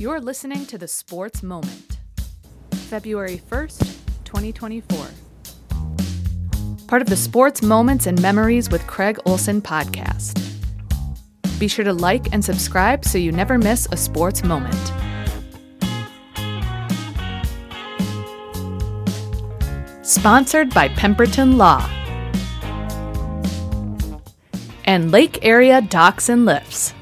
You're listening to the Sports Moment, February 1st, 2024. Part of the Sports Moments and Memories with Craig Olson podcast. Be sure to like and subscribe so you never miss a sports moment. Sponsored by Pemberton Law and Lake Area Docks and Lifts.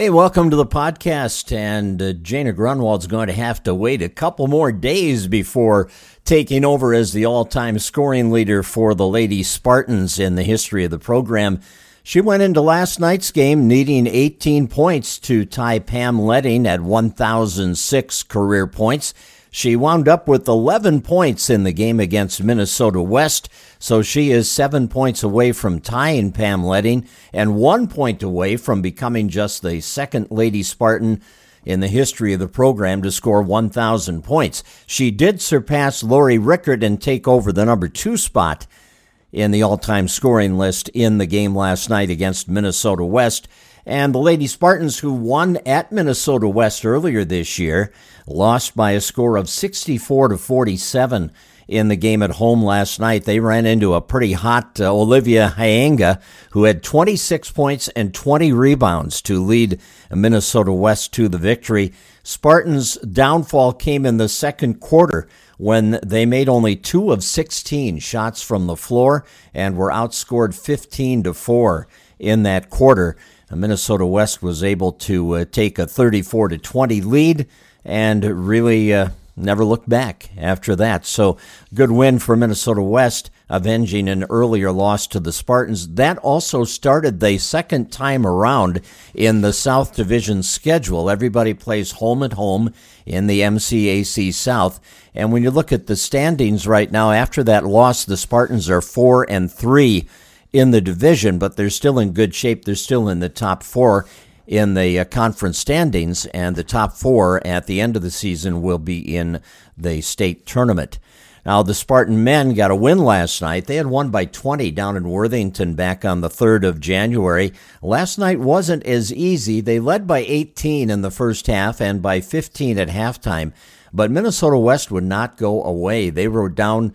Hey, welcome to the podcast. And uh, Jana Grunwald's going to have to wait a couple more days before taking over as the all time scoring leader for the Lady Spartans in the history of the program. She went into last night's game needing 18 points to tie Pam Letting at 1,006 career points. She wound up with 11 points in the game against Minnesota West, so she is seven points away from tying Pam Letting and one point away from becoming just the second Lady Spartan in the history of the program to score 1,000 points. She did surpass Lori Rickert and take over the number two spot in the all time scoring list in the game last night against Minnesota West. And the Lady Spartans, who won at Minnesota West earlier this year, lost by a score of 64 to 47 in the game at home last night. They ran into a pretty hot uh, Olivia Hyanga, who had 26 points and 20 rebounds to lead Minnesota West to the victory. Spartans' downfall came in the second quarter when they made only two of 16 shots from the floor and were outscored 15 to 4 in that quarter. Minnesota West was able to uh, take a 34 to 20 lead and really uh, never looked back after that. So, good win for Minnesota West, avenging an earlier loss to the Spartans. That also started the second time around in the South Division schedule. Everybody plays home at home in the MCAC South. And when you look at the standings right now, after that loss, the Spartans are four and three in the division, but they're still in good shape. They're still in the top four in the uh, conference standings, and the top four at the end of the season will be in the state tournament. Now, the Spartan men got a win last night. They had won by 20 down in Worthington back on the 3rd of January. Last night wasn't as easy. They led by 18 in the first half and by 15 at halftime, but Minnesota West would not go away. They were down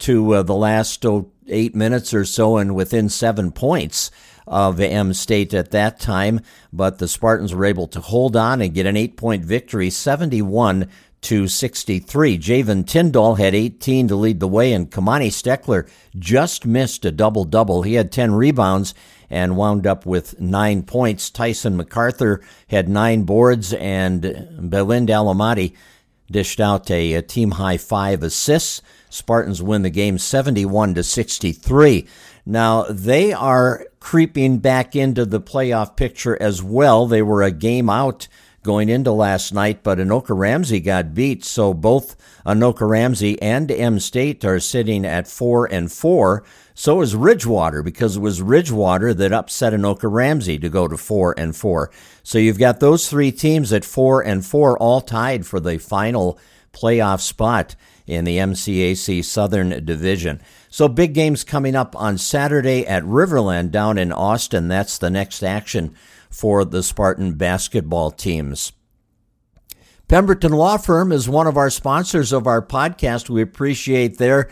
to uh, the last oh, eight minutes or so and within seven points of M State at that time, but the Spartans were able to hold on and get an eight point victory, 71 to 63. Javen Tyndall had 18 to lead the way, and Kamani Steckler just missed a double double. He had 10 rebounds and wound up with nine points. Tyson MacArthur had nine boards, and Belinda Alamati dished out a, a team high five assists. Spartans win the game 71 to 63. Now, they are creeping back into the playoff picture as well. They were a game out going into last night, but Anoka Ramsey got beat. So both Anoka Ramsey and M State are sitting at four and four. So is Ridgewater because it was Ridgewater that upset Anoka Ramsey to go to four and four. So you've got those three teams at four and four, all tied for the final playoff spot in the MCAC Southern Division. So big games coming up on Saturday at Riverland down in Austin. That's the next action for the Spartan basketball teams. Pemberton Law Firm is one of our sponsors of our podcast. We appreciate their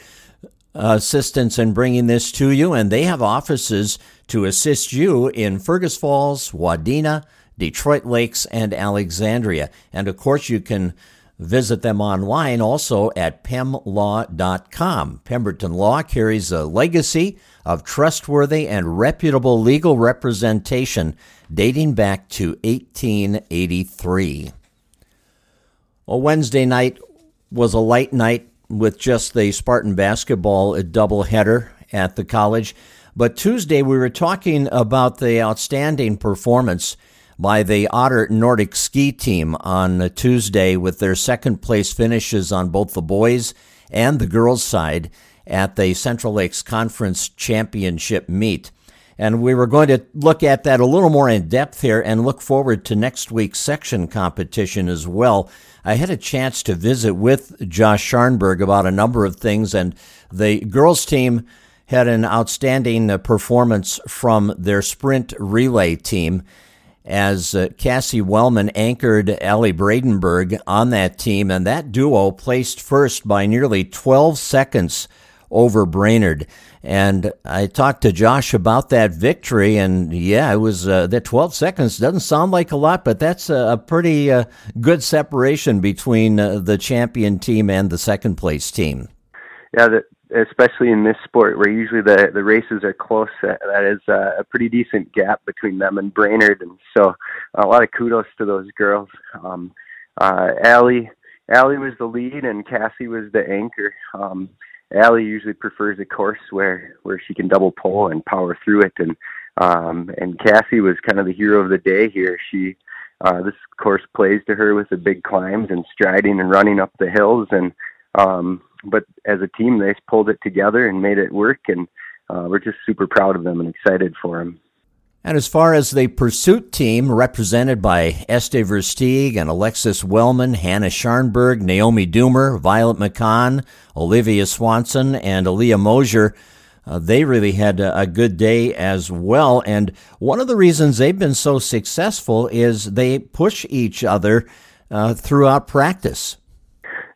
uh, assistance in bringing this to you, and they have offices to assist you in Fergus Falls, Wadena, Detroit Lakes, and Alexandria. And of course, you can Visit them online also at pemlaw.com. Pemberton Law carries a legacy of trustworthy and reputable legal representation dating back to 1883. Well, Wednesday night was a light night with just the Spartan basketball doubleheader at the college. But Tuesday we were talking about the outstanding performance by the Otter Nordic ski team on Tuesday with their second place finishes on both the boys and the girls side at the Central Lakes Conference Championship meet. And we were going to look at that a little more in depth here and look forward to next week's section competition as well. I had a chance to visit with Josh Scharnberg about a number of things, and the girls team had an outstanding performance from their sprint relay team as uh, Cassie Wellman anchored Allie Bradenberg on that team, and that duo placed first by nearly 12 seconds over Brainerd. And I talked to Josh about that victory, and yeah, it was uh, that 12 seconds doesn't sound like a lot, but that's a, a pretty uh, good separation between uh, the champion team and the second place team. Yeah, especially in this sport where usually the the races are close, uh, that is uh, a pretty decent gap between them and Brainerd, and so a lot of kudos to those girls. Um, uh, Allie, Allie was the lead, and Cassie was the anchor. Um, Allie usually prefers a course where where she can double pole and power through it, and um, and Cassie was kind of the hero of the day here. She uh, this course plays to her with the big climbs and striding and running up the hills, and um, but as a team they pulled it together and made it work, and uh, we're just super proud of them and excited for them. And as far as the pursuit team, represented by Este Versteeg and Alexis Wellman, Hannah Scharnberg, Naomi Doomer, Violet McCann, Olivia Swanson, and Aaliyah Mosier, uh, they really had a, a, good day as well. And one of the reasons they've been so successful is they push each other uh, throughout practice.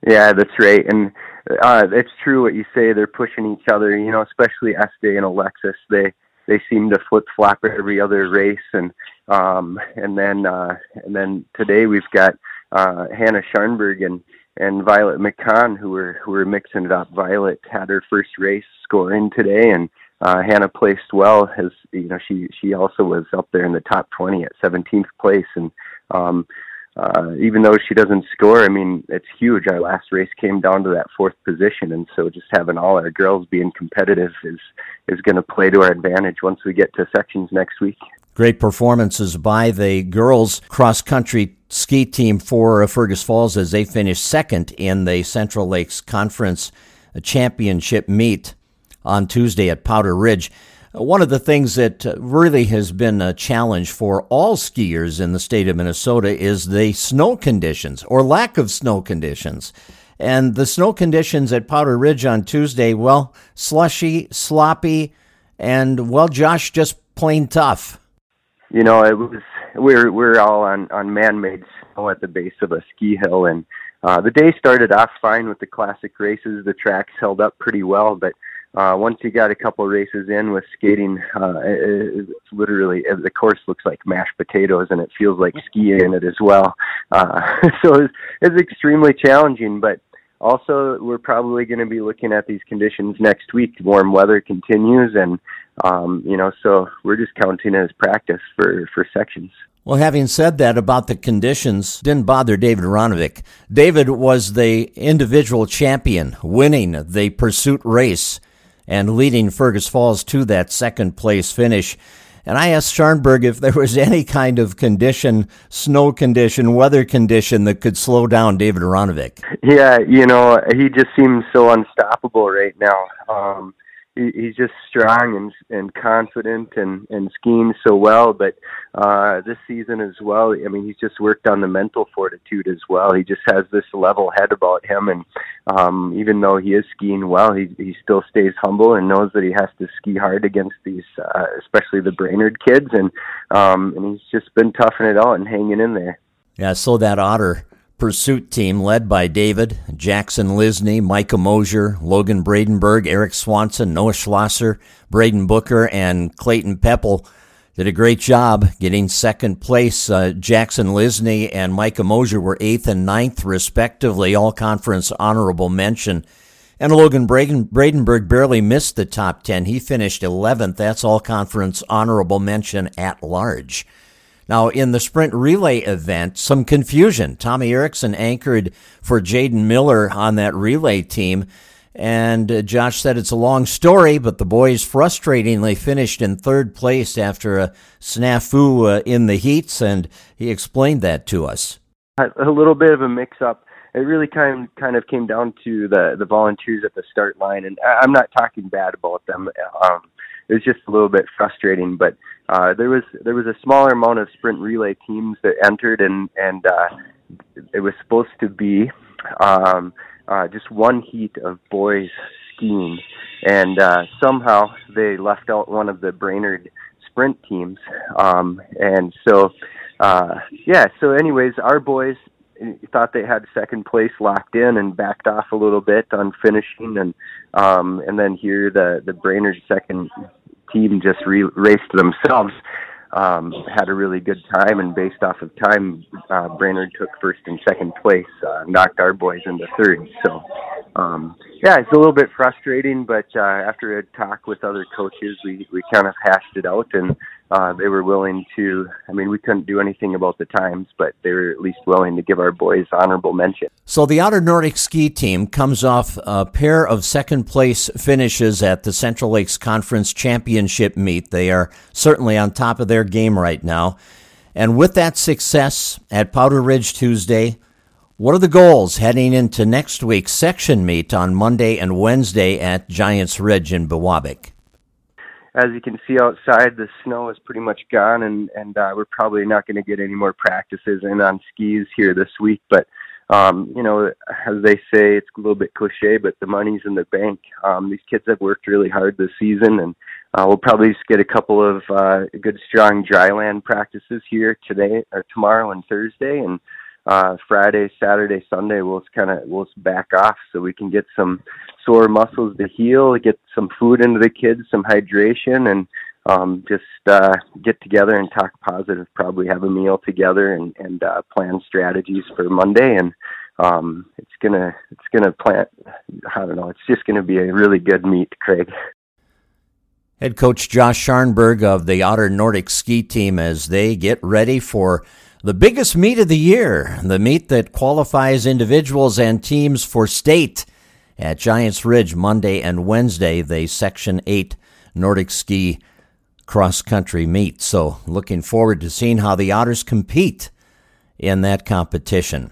Yeah, that's right. And uh, it's true what you say. They're pushing each other, you know, especially Este and Alexis. They they seem to flip flop every other race and um and then uh and then today we've got uh Hannah Scharnberg and and Violet McCann who were who were mixing it up. Violet had her first race scoring today and uh Hannah placed well as you know she she also was up there in the top 20 at 17th place and um uh, even though she doesn't score, I mean, it's huge. Our last race came down to that fourth position, and so just having all our girls being competitive is is going to play to our advantage once we get to sections next week. Great performances by the girls cross country ski team for Fergus Falls as they finished second in the Central Lakes Conference Championship meet on Tuesday at Powder Ridge. One of the things that really has been a challenge for all skiers in the state of Minnesota is the snow conditions or lack of snow conditions. And the snow conditions at Powder Ridge on Tuesday, well, slushy, sloppy, and well, Josh, just plain tough. You know, it was we're we're all on on man-made snow at the base of a ski hill, and uh, the day started off fine with the classic races. The tracks held up pretty well, but uh, once you got a couple races in with skating, uh, it, it's literally the course looks like mashed potatoes, and it feels like skiing in it as well. Uh, so it's, it's extremely challenging, but also we're probably going to be looking at these conditions next week. Warm weather continues, and um, you know, so we're just counting it as practice for for sections. Well, having said that about the conditions, didn't bother David Aronovic. David was the individual champion, winning the pursuit race and leading Fergus Falls to that second place finish. And I asked Scharnberg if there was any kind of condition, snow condition, weather condition that could slow down David Aronovic. Yeah, you know, he just seems so unstoppable right now. Um, he, he's just strong and and confident and and skiing so well. But uh, this season as well, I mean, he's just worked on the mental fortitude as well. He just has this level head about him, and um, even though he is skiing well, he he still stays humble and knows that he has to ski hard against these, uh, especially the Brainerd kids, and um, and he's just been toughing it out and hanging in there. Yeah, so that otter pursuit team led by David, Jackson Lisney, Micah Mosier, Logan Bradenberg, Eric Swanson, Noah Schlosser, Braden Booker, and Clayton Peppel did a great job getting second place. Uh, Jackson Lisney and Micah Mosier were eighth and ninth, respectively, all conference honorable mention. And Logan Braden, Bradenberg barely missed the top 10. He finished 11th. That's all conference honorable mention at large. Now, in the sprint relay event, some confusion. Tommy Erickson anchored for Jaden Miller on that relay team. And uh, Josh said it's a long story, but the boys frustratingly finished in third place after a snafu uh, in the heats, and he explained that to us. A little bit of a mix-up. It really kind of, kind of came down to the the volunteers at the start line, and I'm not talking bad about them. Um, it was just a little bit frustrating, but uh, there was there was a smaller amount of sprint relay teams that entered, and and uh, it was supposed to be um, uh, just one heat of boys skiing, and uh, somehow they left out one of the Brainerd sprint teams. Um, and so, uh, yeah. So, anyways, our boys thought they had second place locked in and backed off a little bit on finishing, and um, and then here the the Brainerd second team just re- raced themselves um, had a really good time, and based off of time, uh, Brainerd took first and second place, uh, knocked our boys into third. So, um, yeah, it's a little bit frustrating, but uh, after a talk with other coaches, we we kind of hashed it out, and uh, they were willing to. I mean, we couldn't do anything about the times, but they were at least willing to give our boys honorable mention. So the Otter Nordic ski team comes off a pair of second place finishes at the Central Lakes Conference Championship meet. They are certainly on top of their game right now. And with that success at Powder Ridge Tuesday, what are the goals heading into next week's section meet on Monday and Wednesday at Giants Ridge in Biwabik? As you can see outside, the snow is pretty much gone, and and uh, we're probably not going to get any more practices in on skis here this week. But um, you know, as they say, it's a little bit cliche, but the money's in the bank. Um, these kids have worked really hard this season, and uh, we'll probably just get a couple of uh, good, strong dryland practices here today or tomorrow and Thursday, and uh, Friday, Saturday, Sunday, we'll kind of we'll back off so we can get some sore muscles to heal, get some food into the kids, some hydration, and um, just uh, get together and talk positive. Probably have a meal together and and uh, plan strategies for Monday. And um, it's gonna it's gonna plant. I don't know. It's just gonna be a really good meet, Craig. Head coach Josh Scharnberg of the Otter Nordic ski team as they get ready for the biggest meet of the year, the meet that qualifies individuals and teams for state at Giants Ridge Monday and Wednesday, the Section 8 Nordic Ski cross country meet. So, looking forward to seeing how the Otters compete in that competition.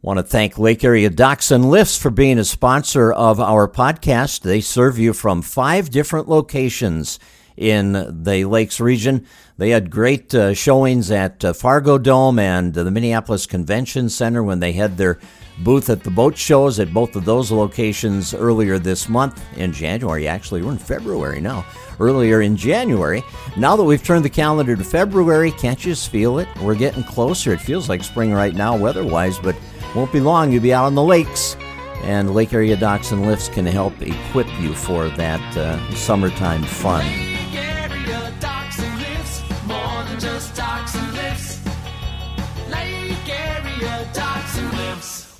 Want to thank Lake Area Docks and Lifts for being a sponsor of our podcast. They serve you from five different locations in the Lakes region. They had great uh, showings at uh, Fargo Dome and uh, the Minneapolis Convention Center when they had their booth at the boat shows at both of those locations earlier this month in January. Actually, we're in February now. Earlier in January. Now that we've turned the calendar to February, can't you just feel it? We're getting closer. It feels like spring right now, weather wise, but won't be long. You'll be out on the lakes and Lake Area Docks and Lifts can help equip you for that uh, summertime fun.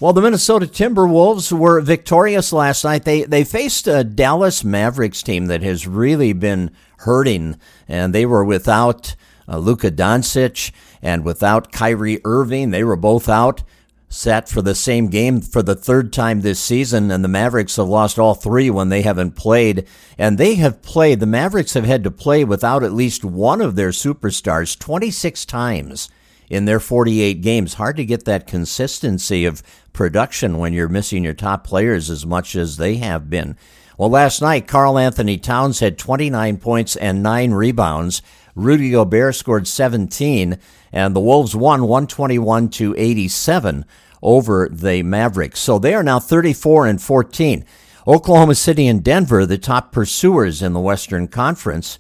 Well, the Minnesota Timberwolves were victorious last night. They they faced a Dallas Mavericks team that has really been hurting, and they were without uh, Luka Doncic and without Kyrie Irving. They were both out, set for the same game for the third time this season, and the Mavericks have lost all three when they haven't played. And they have played. The Mavericks have had to play without at least one of their superstars 26 times in their 48 games. Hard to get that consistency of production when you're missing your top players as much as they have been. Well, last night, Karl-Anthony Towns had 29 points and 9 rebounds. Rudy Gobert scored 17, and the Wolves won 121 to 87 over the Mavericks. So they are now 34 and 14. Oklahoma City and Denver, the top pursuers in the Western Conference,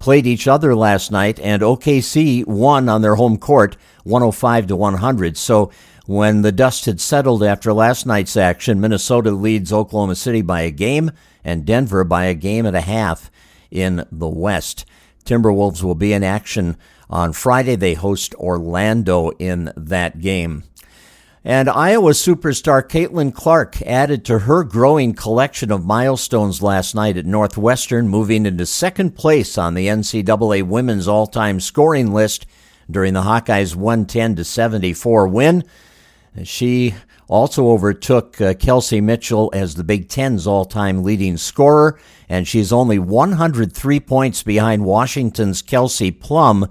played each other last night, and OKC won on their home court 105 to 100. So when the dust had settled after last night's action, Minnesota leads Oklahoma City by a game and Denver by a game and a half in the West. Timberwolves will be in action on Friday. They host Orlando in that game. And Iowa superstar Caitlin Clark added to her growing collection of milestones last night at Northwestern, moving into second place on the NCAA women's all time scoring list during the Hawkeyes' 110 to 74 win. She also overtook uh, Kelsey Mitchell as the Big Ten's all time leading scorer, and she's only 103 points behind Washington's Kelsey Plum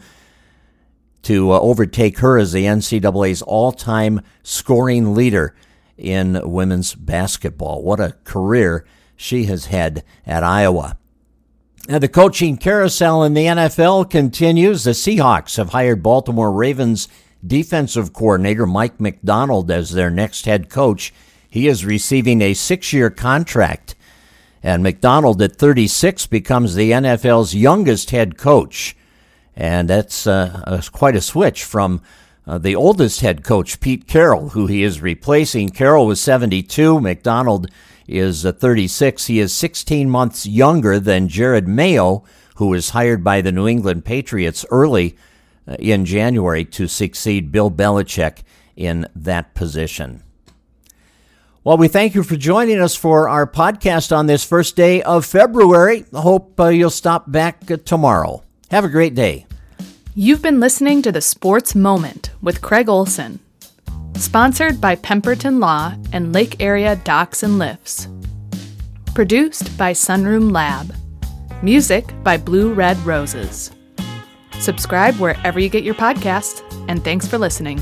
to uh, overtake her as the NCAA's all time scoring leader in women's basketball. What a career she has had at Iowa. Now, the coaching carousel in the NFL continues. The Seahawks have hired Baltimore Ravens defensive coordinator Mike Macdonald as their next head coach. He is receiving a six year contract. And Macdonald, at 36 becomes the NFL's youngest head coach. And that's uh, a, quite a switch from uh, the oldest head coach, Pete Carroll, who he is replacing. Carroll was 72. Macdonald is uh, 36. He is 16 months younger than Jerod Mayo, who was hired by the New England Patriots early uh, in January to succeed Bill Belichick in that position. Well, we thank you for joining us for our podcast on this first day of February. Hope uh, you'll stop back uh, tomorrow. Have a great day. You've been listening to the Sports Moment with Craig Olson, sponsored by Pemberton Law and Lake Area Docks and Lifts. Produced by Sunroom Lab. Music by Blue Red Roses. Subscribe wherever you get your podcasts, and thanks for listening.